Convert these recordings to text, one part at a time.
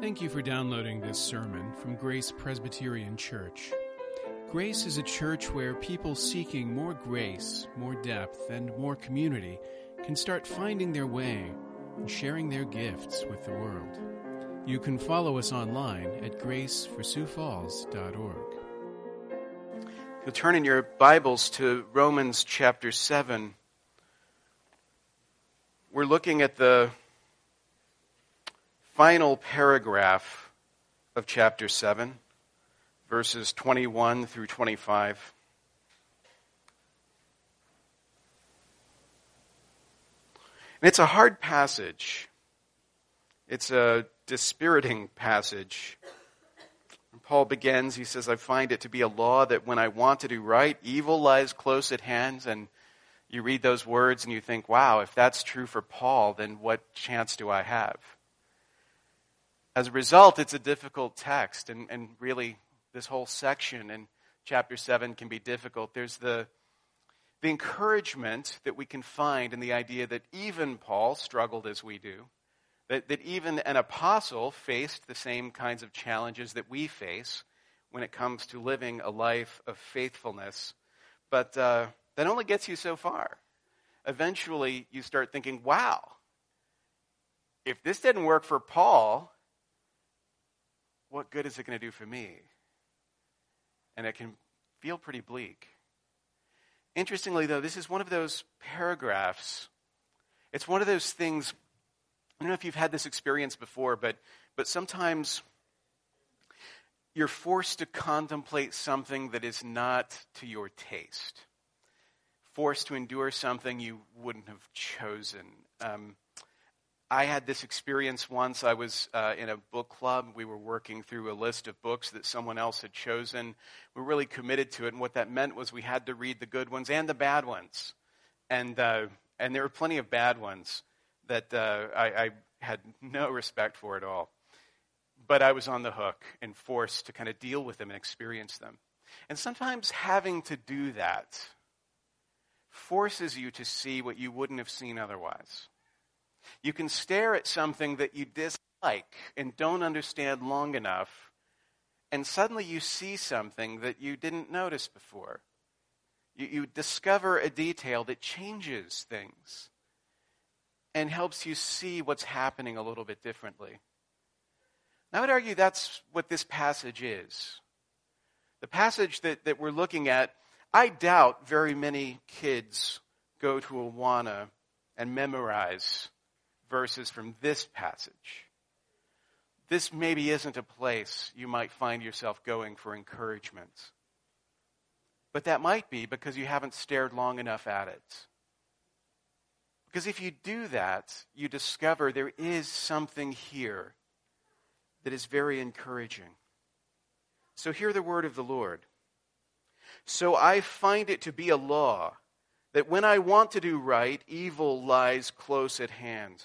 Thank you for downloading this sermon from Grace Presbyterian Church. Grace is a church where people seeking more grace, more depth, and more community can start finding their way and sharing their gifts with the world. You can follow us online at graceforsiouxfalls.org. You'll turn in your Bibles to Romans chapter 7. We're looking at the final paragraph of chapter 7, verses 21 through 25. And it's a hard passage. It's a dispiriting passage. Paul begins, he says, I find it to be a law that when I want to do right, evil lies close at hand. And you read those words and you think, wow, if that's true for Paul, then what chance do I have? As a result, it's a difficult text, and, and really, this whole section in chapter 7 can be difficult. There's the, the encouragement that we can find in the idea that even Paul struggled as we do, that, that even an apostle faced the same kinds of challenges that we face when it comes to living a life of faithfulness. But uh, that only gets you so far. Eventually, you start thinking, wow, if this didn't work for Paul, what good is it going to do for me? And it can feel pretty bleak. Interestingly, though, this is one of those paragraphs. It's one of those things. I don't know if you've had this experience before, but, but sometimes you're forced to contemplate something that is not to your taste, forced to endure something you wouldn't have chosen. Um, I had this experience once. I was uh, in a book club. We were working through a list of books that someone else had chosen. We were really committed to it, and what that meant was we had to read the good ones and the bad ones. And, uh, and there were plenty of bad ones that uh, I, I had no respect for at all. But I was on the hook and forced to kind of deal with them and experience them. And sometimes having to do that forces you to see what you wouldn't have seen otherwise. You can stare at something that you dislike and don't understand long enough, and suddenly you see something that you didn't notice before. You, you discover a detail that changes things and helps you see what's happening a little bit differently. I would argue that's what this passage is. The passage that, that we're looking at, I doubt very many kids go to Awana and memorize verses from this passage. This maybe isn't a place you might find yourself going for encouragement. But that might be because you haven't stared long enough at it. Because if you do that, you discover there is something here that is very encouraging. So hear the word of the Lord. So I find it to be a law that when I want to do right, evil lies close at hand.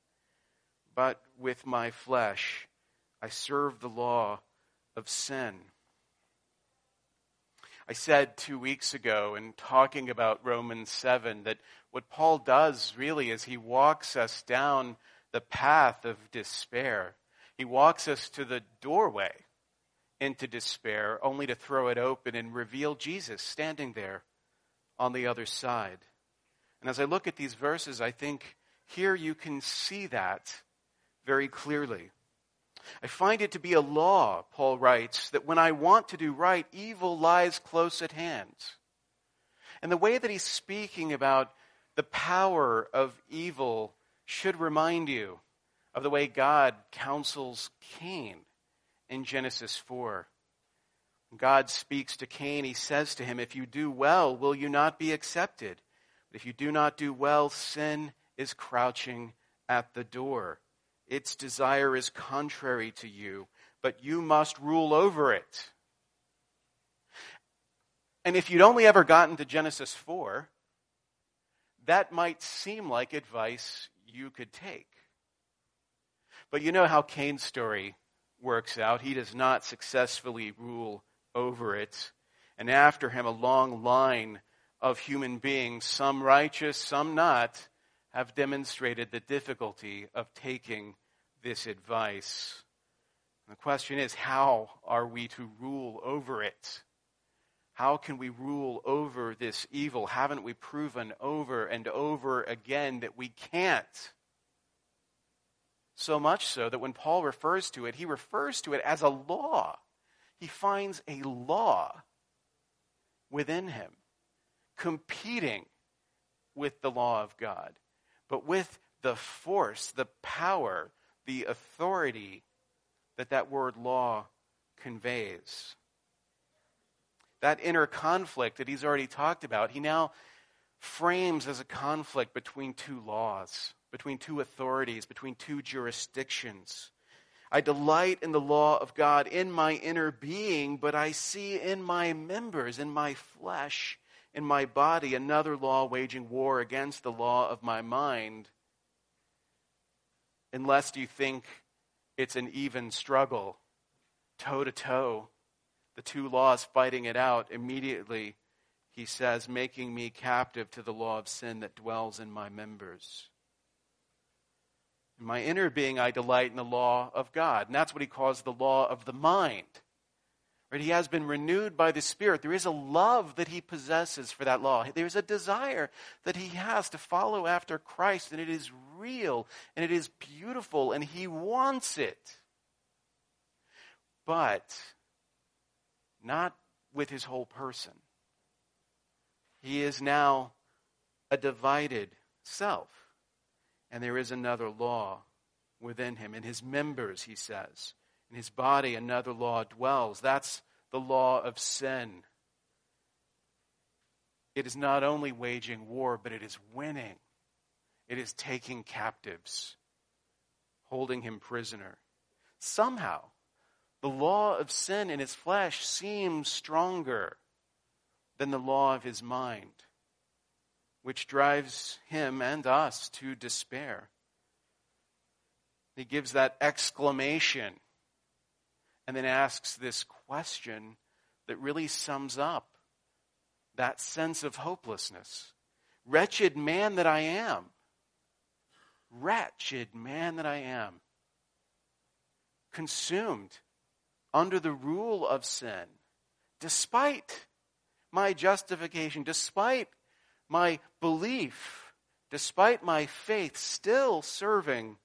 but with my flesh I serve the law of sin. I said two weeks ago in talking about Romans 7 that what Paul does really is he walks us down the path of despair. He walks us to the doorway into despair, only to throw it open and reveal Jesus standing there on the other side. And as I look at these verses, I think here you can see that very clearly. I find it to be a law, Paul writes, that when I want to do right, evil lies close at hand. And the way that he's speaking about the power of evil should remind you of the way God counsels Cain in Genesis 4. When God speaks to Cain, he says to him, If you do well, will you not be accepted? But if you do not do well, sin is crouching at the door its desire is contrary to you, but you must rule over it. And if you'd only ever gotten to Genesis 4, that might seem like advice you could take. But you know how Cain's story works out. He does not successfully rule over it. And after him, a long line of human beings, some righteous, some not, have demonstrated the difficulty of taking this advice. And the question is, how are we to rule over it? How can we rule over this evil? Haven't we proven over and over again that we can't? So much so that when Paul refers to it, he refers to it as a law. He finds a law within him, competing with the law of God, but with the force, the power, the authority that that word law conveys that inner conflict that he's already talked about, he now frames as a conflict between two laws, between two authorities, between two jurisdictions. I delight in the law of God in my inner being, but I see in my members, in my flesh, in my body, another law waging war against the law of my mind. Unless you think it's an even struggle, toe to toe the two laws fighting it out, immediately he says, making me captive to the law of sin that dwells in my members. In my inner being, I delight in the law of God. And that's what he calls the law of the mind. Right? He has been renewed by the Spirit. There is a love that he possesses for that law. There's a desire that he has to follow after Christ, and it is real, and it is beautiful, and he wants it. But not with his whole person. He is now a divided self. And there is another law within him. In his members, he says. In his body, another law dwells. That's the law of sin. It is not only waging war, but it is winning. It is taking captives, holding him prisoner. Somehow, the law of sin in his flesh seems stronger than the law of his mind, which drives him and us to despair. He gives that exclamation and then asks this question that really sums up that sense of hopelessness. Wretched man that I am. Wretched man that I am. Consumed under the rule of sin, despite my justification, despite my belief, despite my faith, still serving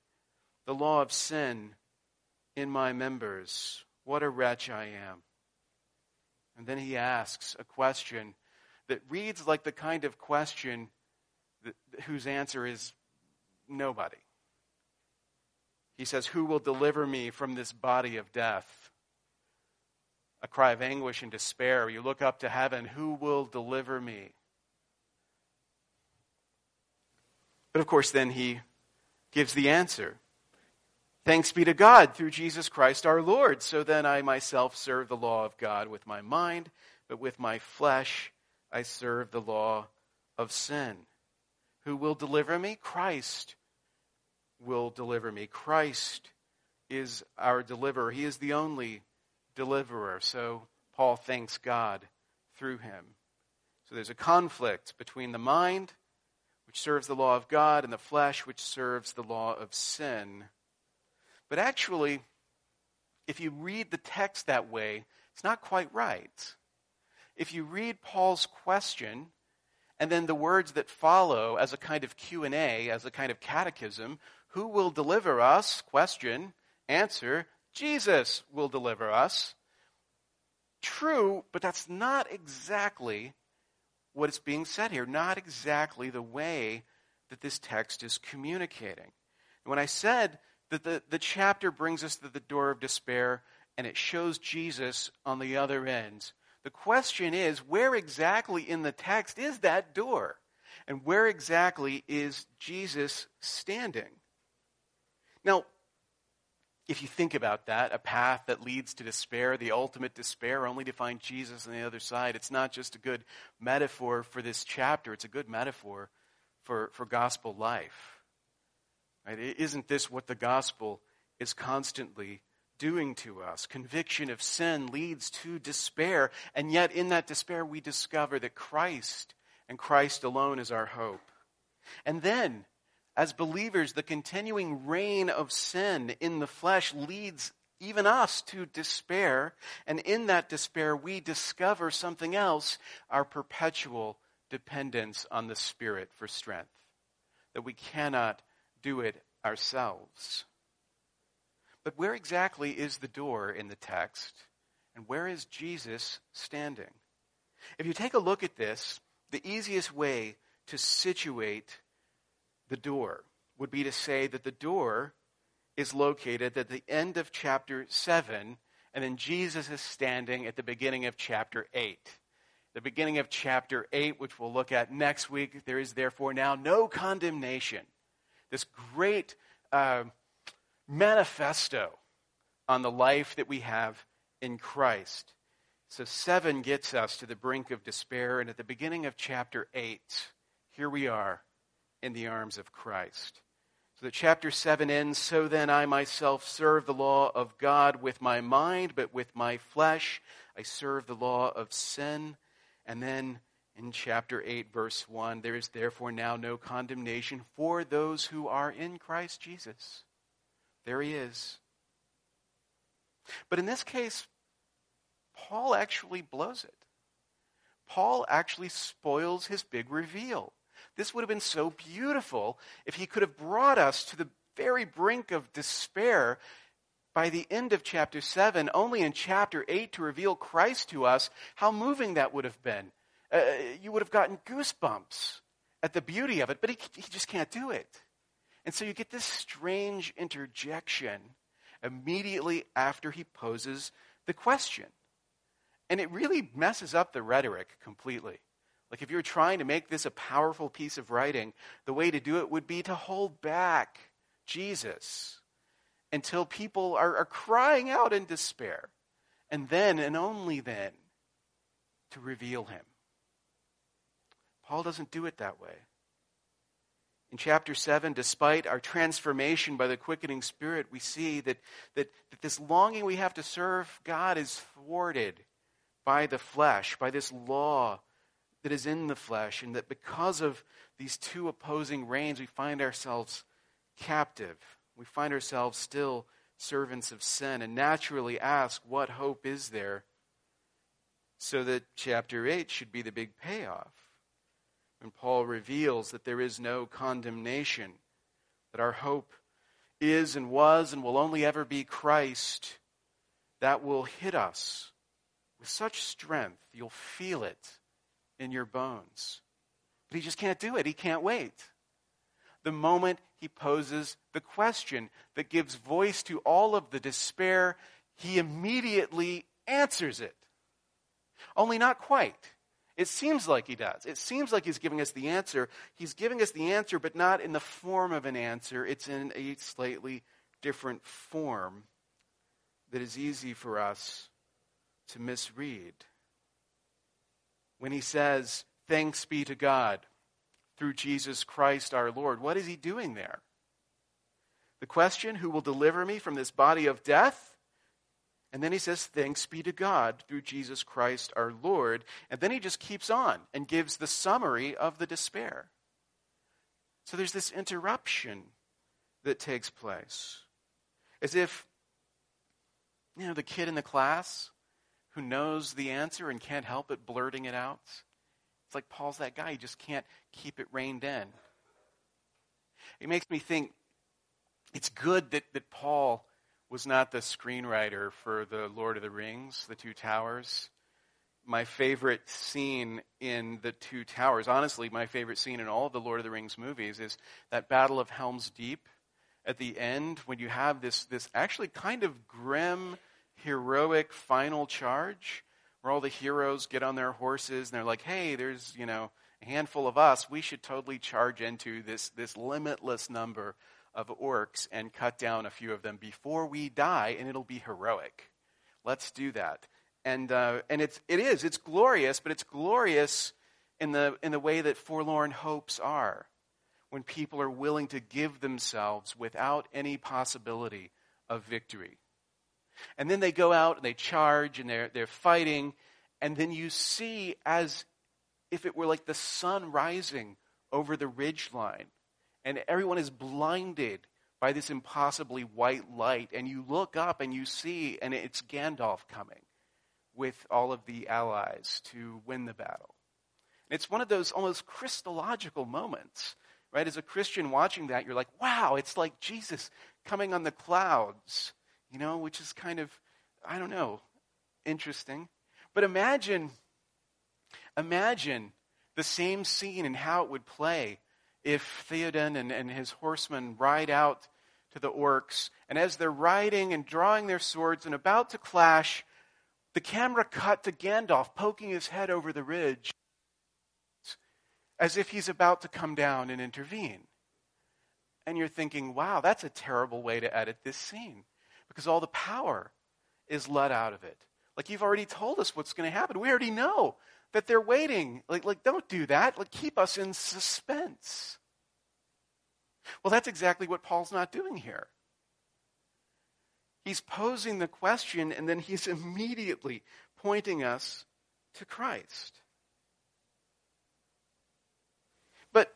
the law of sin in my members. What a wretch I am. And then he asks a question that reads like the kind of question that, whose answer is nobody. He says, Who will deliver me from this body of death? a cry of anguish and despair. You look up to heaven, who will deliver me? But of course, then he gives the answer. Thanks be to God through Jesus Christ our Lord. So then I myself serve the law of God with my mind, but with my flesh I serve the law of sin. Who will deliver me? Christ will deliver me. Christ is our deliverer. He is the only deliverer. So Paul thanks God through him. So there's a conflict between the mind, which serves the law of God, and the flesh, which serves the law of sin. But actually, if you read the text that way, it's not quite right. If you read Paul's question and then the words that follow as a kind of Q&A, as a kind of catechism, who will deliver us? Question, answer, Jesus will deliver us. True, but that's not exactly what is being said here, not exactly the way that this text is communicating. when I said that the, the chapter brings us to the door of despair and it shows Jesus on the other end, the question is where exactly in the text is that door? And where exactly is Jesus standing? Now, if you think about that, a path that leads to despair, the ultimate despair, only to find Jesus on the other side, it's not just a good metaphor for this chapter, it's a good metaphor for, for gospel life. Right? Isn't this what the gospel is constantly doing to us? Conviction of sin leads to despair, and yet in that despair we discover that Christ and Christ alone is our hope. And then, as believers, the continuing reign of sin in the flesh leads even us to despair. And in that despair, we discover something else our perpetual dependence on the Spirit for strength. That we cannot do it ourselves. But where exactly is the door in the text? And where is Jesus standing? If you take a look at this, the easiest way to situate the door would be to say that the door is located at the end of chapter 7, and then Jesus is standing at the beginning of chapter 8. The beginning of chapter 8, which we'll look at next week, there is therefore now no condemnation. This great uh, manifesto on the life that we have in Christ. So 7 gets us to the brink of despair, and at the beginning of chapter 8, here we are in the arms of Christ. So that chapter 7 ends So then I myself serve the law of God with my mind, but with my flesh I serve the law of sin. And then in chapter 8, verse 1, there is therefore now no condemnation for those who are in Christ Jesus. There he is. But in this case, Paul actually blows it. Paul actually spoils his big reveal. This would have been so beautiful if he could have brought us to the very brink of despair by the end of chapter 7, only in chapter 8 to reveal Christ to us. How moving that would have been. Uh, you would have gotten goosebumps at the beauty of it, but he, he just can't do it. And so you get this strange interjection immediately after he poses the question. And it really messes up the rhetoric completely. Like if you're trying to make this a powerful piece of writing, the way to do it would be to hold back Jesus until people are, are crying out in despair. And then, and only then, to reveal him. Paul doesn't do it that way. In chapter 7, despite our transformation by the quickening Spirit, we see that, that, that this longing we have to serve God is thwarted by the flesh, by this law that is in the flesh, and that because of these two opposing reigns, we find ourselves captive. We find ourselves still servants of sin, and naturally ask, what hope is there? So that chapter 8 should be the big payoff. When Paul reveals that there is no condemnation, that our hope is and was and will only ever be Christ, that will hit us with such strength, you'll feel it in your bones. But he just can't do it. He can't wait. The moment he poses the question that gives voice to all of the despair, he immediately answers it. Only not quite. It seems like he does. It seems like he's giving us the answer. He's giving us the answer, but not in the form of an answer. It's in a slightly different form that is easy for us to misread when he says, Thanks be to God through Jesus Christ our Lord. What is he doing there? The question, Who will deliver me from this body of death? And then he says, Thanks be to God through Jesus Christ our Lord. And then he just keeps on and gives the summary of the despair. So there's this interruption that takes place. As if, you know, the kid in the class who knows the answer and can't help but blurting it out. It's like Paul's that guy, he just can't keep it reined in. It makes me think it's good that, that Paul was not the screenwriter for the Lord of the Rings, the Two Towers. My favorite scene in the Two Towers, honestly, my favorite scene in all of the Lord of the Rings movies is that Battle of Helm's Deep at the end when you have this, this actually kind of grim heroic final charge where all the heroes get on their horses and they're like, hey, there's, you know, a handful of us. We should totally charge into this, this limitless number of orcs and cut down a few of them before we die, and it'll be heroic. Let's do that. And, uh, and it's, it is, it's glorious, but it's glorious in the, in the way that forlorn hopes are when people are willing to give themselves without any possibility of victory. And then they go out and they charge and they're, they're fighting, and then you see as if it were like the sun rising over the ridge line, and everyone is blinded by this impossibly white light, and you look up and you see, and it's Gandalf coming with all of the allies to win the battle. And It's one of those almost Christological moments, right? As a Christian watching that, you're like, wow, it's like Jesus coming on the clouds, you know, which is kind of, I don't know, interesting. But imagine, imagine the same scene and how it would play if Theoden and, and his horsemen ride out to the orcs, and as they're riding and drawing their swords and about to clash, the camera cut to Gandalf poking his head over the ridge as if he's about to come down and intervene. And you're thinking, wow, that's a terrible way to edit this scene because all the power is let out of it. Like you've already told us what's going to happen. We already know that they're waiting. Like, like don't do that. Like keep us in suspense. Well, that's exactly what Paul's not doing here. He's posing the question and then he's immediately pointing us to Christ. But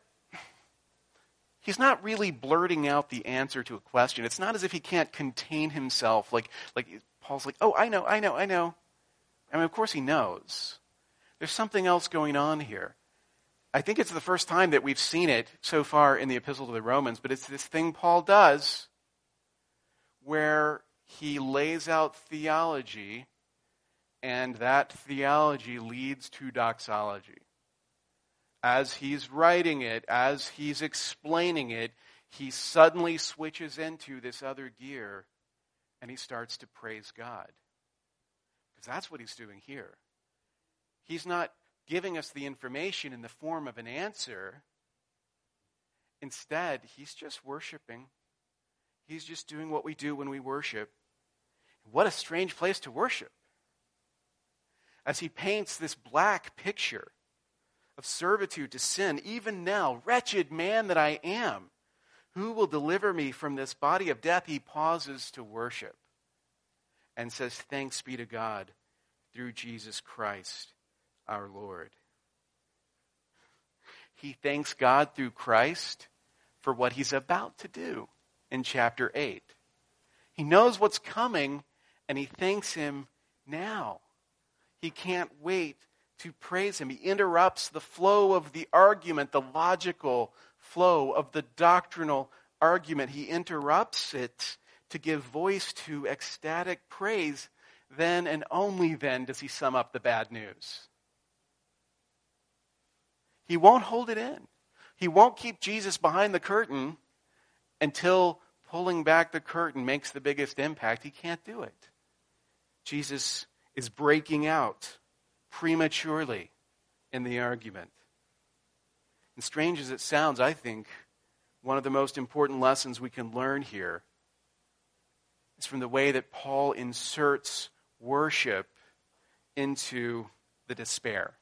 he's not really blurting out the answer to a question. It's not as if he can't contain himself. Like, like Paul's like, oh, I know, I know, I know. I mean, of course he knows. There's something else going on here. I think it's the first time that we've seen it so far in the Epistle to the Romans, but it's this thing Paul does where he lays out theology, and that theology leads to doxology as he's writing it, as he's explaining it, he suddenly switches into this other gear and he starts to praise God. Because that's what he's doing here. He's not giving us the information in the form of an answer. Instead, he's just worshiping. He's just doing what we do when we worship. What a strange place to worship. As he paints this black picture of servitude to sin, even now, wretched man that I am, who will deliver me from this body of death? He pauses to worship and says, Thanks be to God through Jesus Christ our Lord. He thanks God through Christ for what he's about to do in chapter 8. He knows what's coming and he thanks him now. He can't wait to praise him. He interrupts the flow of the argument, the logical flow of the doctrinal argument. He interrupts it to give voice to ecstatic praise. Then and only then does he sum up the bad news. He won't hold it in. He won't keep Jesus behind the curtain until pulling back the curtain makes the biggest impact. He can't do it. Jesus is breaking out prematurely in the argument. And strange as it sounds, I think one of the most important lessons we can learn here is from the way that Paul inserts worship into the despair.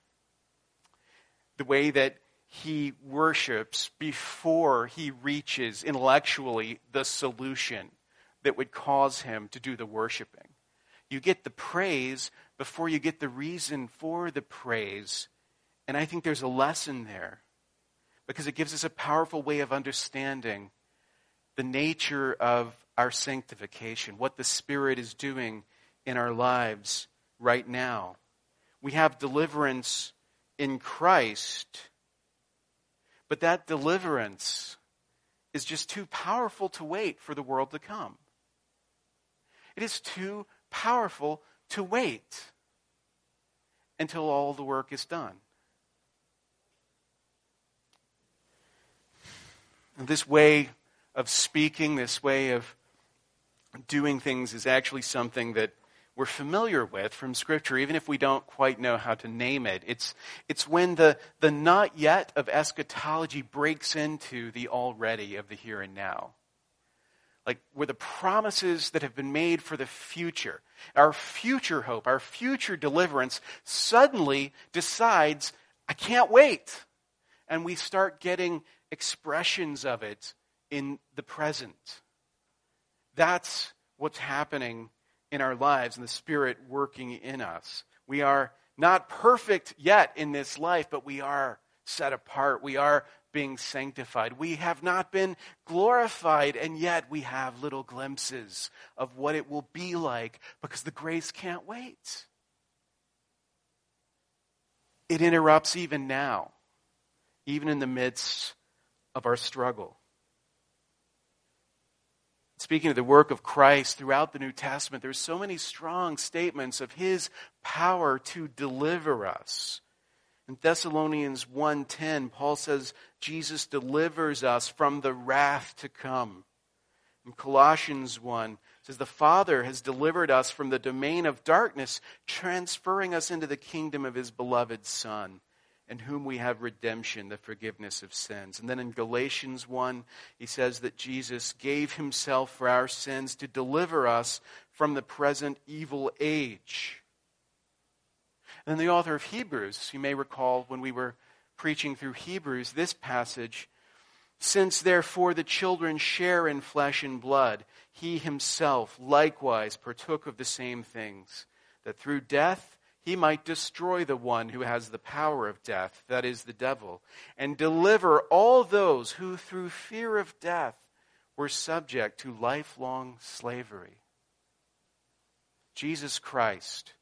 The way that he worships before he reaches intellectually the solution that would cause him to do the worshiping. You get the praise before you get the reason for the praise. And I think there's a lesson there because it gives us a powerful way of understanding the nature of our sanctification, what the Spirit is doing in our lives right now. We have deliverance in Christ, but that deliverance is just too powerful to wait for the world to come. It is too powerful to wait until all the work is done. this way of speaking, this way of doing things is actually something that we're familiar with from Scripture, even if we don't quite know how to name it. It's, it's when the, the not yet of eschatology breaks into the already of the here and now. like where the promises that have been made for the future, our future hope, our future deliverance suddenly decides, I can't wait. And we start getting expressions of it in the present. That's what's happening in our lives and the Spirit working in us. We are not perfect yet in this life, but we are set apart. We are being sanctified. We have not been glorified, and yet we have little glimpses of what it will be like because the grace can't wait. It interrupts even now, even in the midst of our struggle. Speaking of the work of Christ throughout the New Testament, there's so many strong statements of his power to deliver us. In Thessalonians 1:10, Paul says Jesus delivers us from the wrath to come. In Colossians 1, says the Father has delivered us from the domain of darkness, transferring us into the kingdom of his beloved Son in whom we have redemption, the forgiveness of sins. And then in Galatians 1, he says that Jesus gave himself for our sins to deliver us from the present evil age. And the author of Hebrews, you may recall when we were preaching through Hebrews, this passage since therefore the children share in flesh and blood, he himself likewise partook of the same things, that through death he might destroy the one who has the power of death, that is, the devil, and deliver all those who through fear of death were subject to lifelong slavery. Jesus Christ,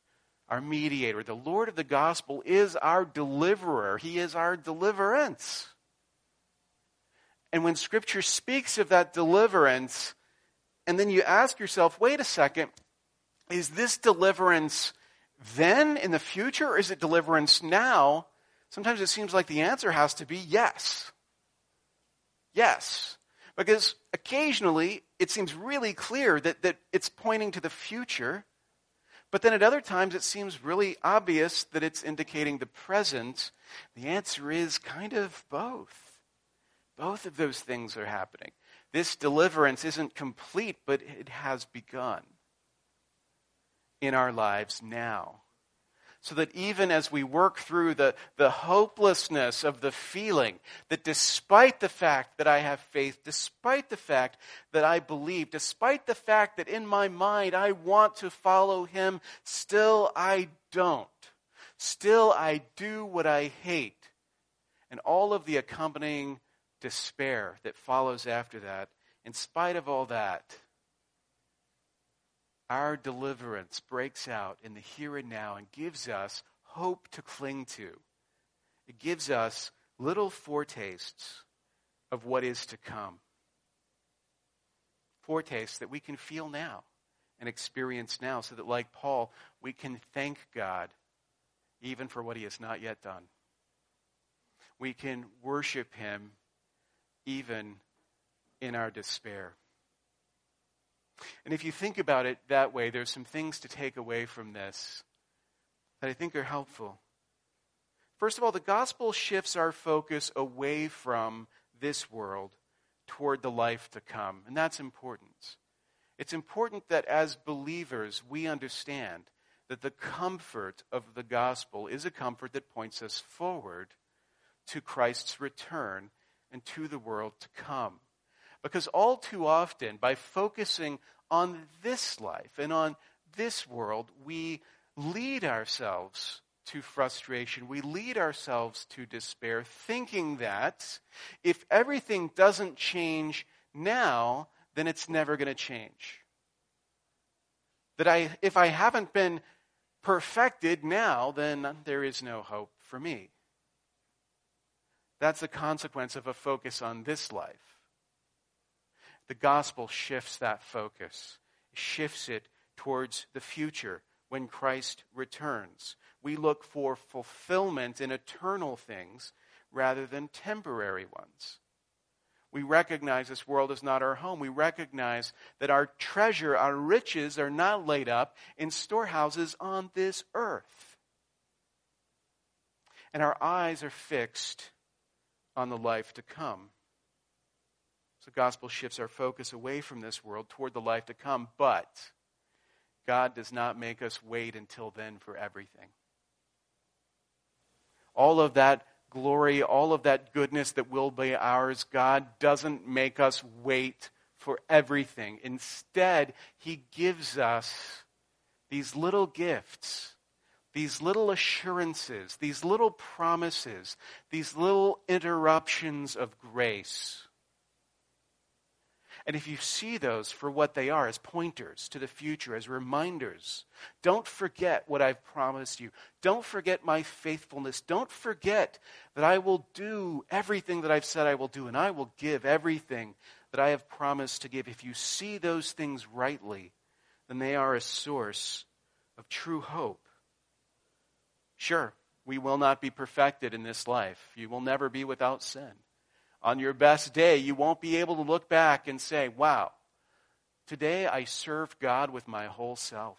our mediator, the Lord of the gospel, is our deliverer. He is our deliverance. And when Scripture speaks of that deliverance, and then you ask yourself, wait a second, is this deliverance then in the future, or is it deliverance now? Sometimes it seems like the answer has to be yes. Yes. Because occasionally it seems really clear that, that it's pointing to the future, but then at other times it seems really obvious that it's indicating the present. The answer is kind of both. Both of those things are happening. This deliverance isn't complete, but it has begun in our lives now. So that even as we work through the, the hopelessness of the feeling that despite the fact that I have faith, despite the fact that I believe, despite the fact that in my mind I want to follow him, still I don't. Still I do what I hate. And all of the accompanying despair that follows after that, in spite of all that, our deliverance breaks out in the here and now and gives us hope to cling to. It gives us little foretastes of what is to come. Foretastes that we can feel now and experience now, so that, like Paul, we can thank God even for what he has not yet done. We can worship him even in our despair. And if you think about it that way, there's some things to take away from this that I think are helpful. First of all, the gospel shifts our focus away from this world toward the life to come, and that's important. It's important that as believers we understand that the comfort of the gospel is a comfort that points us forward to Christ's return and to the world to come. Because all too often, by focusing on this life and on this world, we lead ourselves to frustration. We lead ourselves to despair, thinking that if everything doesn't change now, then it's never going to change. That I, if I haven't been perfected now, then there is no hope for me. That's the consequence of a focus on this life the gospel shifts that focus, shifts it towards the future when Christ returns. We look for fulfillment in eternal things rather than temporary ones. We recognize this world is not our home. We recognize that our treasure, our riches are not laid up in storehouses on this earth. And our eyes are fixed on the life to come. So the gospel shifts our focus away from this world toward the life to come, but God does not make us wait until then for everything. All of that glory, all of that goodness that will be ours, God doesn't make us wait for everything. Instead, He gives us these little gifts, these little assurances, these little promises, these little interruptions of grace and if you see those for what they are, as pointers to the future, as reminders, don't forget what I've promised you. Don't forget my faithfulness. Don't forget that I will do everything that I've said I will do, and I will give everything that I have promised to give. If you see those things rightly, then they are a source of true hope. Sure, we will not be perfected in this life. You will never be without sin on your best day, you won't be able to look back and say, wow, today I served God with my whole self.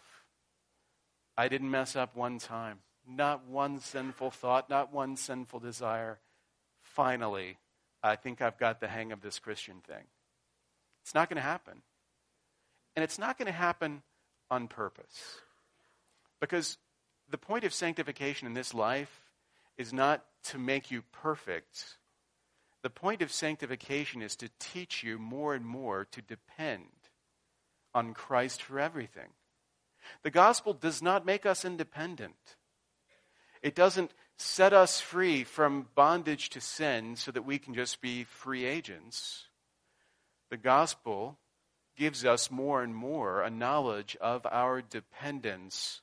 I didn't mess up one time. Not one sinful thought, not one sinful desire. Finally, I think I've got the hang of this Christian thing. It's not going to happen. And it's not going to happen on purpose. Because the point of sanctification in this life is not to make you perfect, the point of sanctification is to teach you more and more to depend on Christ for everything. The gospel does not make us independent. It doesn't set us free from bondage to sin so that we can just be free agents. The gospel gives us more and more a knowledge of our dependence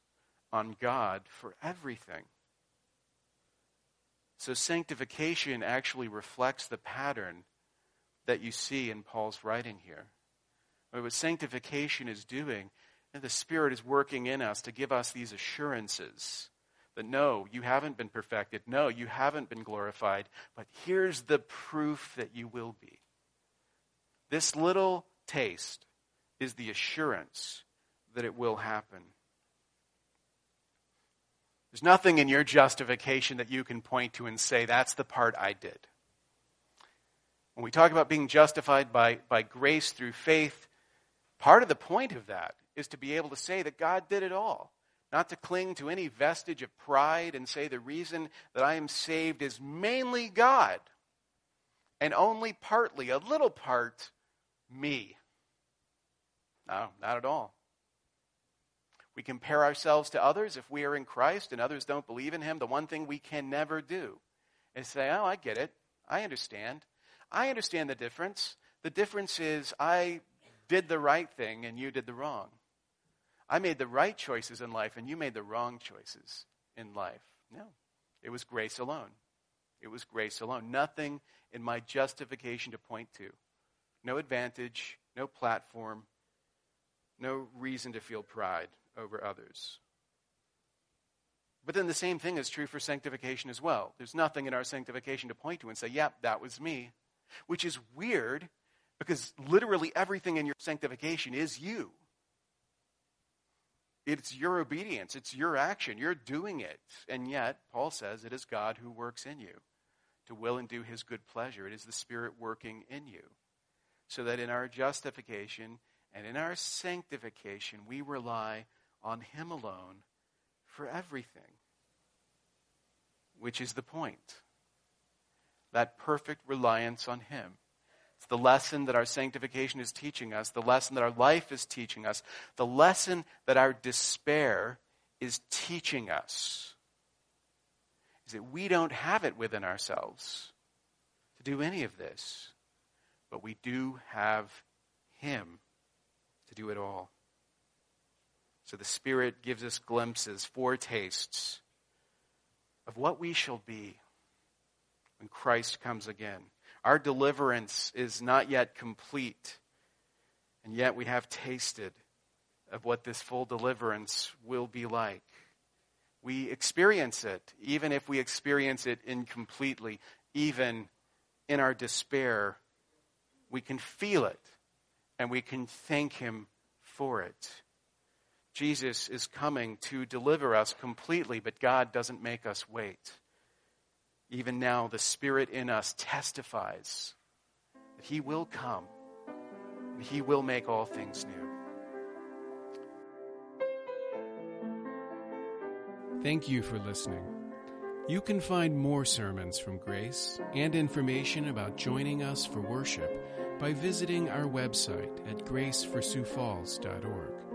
on God for everything. So sanctification actually reflects the pattern that you see in Paul's writing here. What sanctification is doing, and the Spirit is working in us to give us these assurances that no, you haven't been perfected. No, you haven't been glorified. But here's the proof that you will be. This little taste is the assurance that it will happen. There's nothing in your justification that you can point to and say, that's the part I did. When we talk about being justified by, by grace through faith, part of the point of that is to be able to say that God did it all. Not to cling to any vestige of pride and say the reason that I am saved is mainly God and only partly, a little part, me. No, not at all. We compare ourselves to others if we are in Christ and others don't believe in Him. The one thing we can never do is say, Oh, I get it. I understand. I understand the difference. The difference is I did the right thing and you did the wrong. I made the right choices in life and you made the wrong choices in life. No, it was grace alone. It was grace alone. Nothing in my justification to point to. No advantage, no platform, no reason to feel pride over others. But then the same thing is true for sanctification as well. There's nothing in our sanctification to point to and say, yep, that was me. Which is weird because literally everything in your sanctification is you. It's your obedience, it's your action, you're doing it. And yet, Paul says it is God who works in you to will and do his good pleasure. It is the Spirit working in you. So that in our justification and in our sanctification, we rely on Him alone for everything, which is the point. That perfect reliance on Him. It's the lesson that our sanctification is teaching us, the lesson that our life is teaching us, the lesson that our despair is teaching us. Is that we don't have it within ourselves to do any of this, but we do have Him to do it all. So the Spirit gives us glimpses, foretastes of what we shall be when Christ comes again. Our deliverance is not yet complete, and yet we have tasted of what this full deliverance will be like. We experience it, even if we experience it incompletely, even in our despair. We can feel it, and we can thank Him for it. Jesus is coming to deliver us completely, but God doesn't make us wait. Even now, the Spirit in us testifies that He will come and He will make all things new. Thank you for listening. You can find more sermons from Grace and information about joining us for worship by visiting our website at graceforsiouxfalls.org.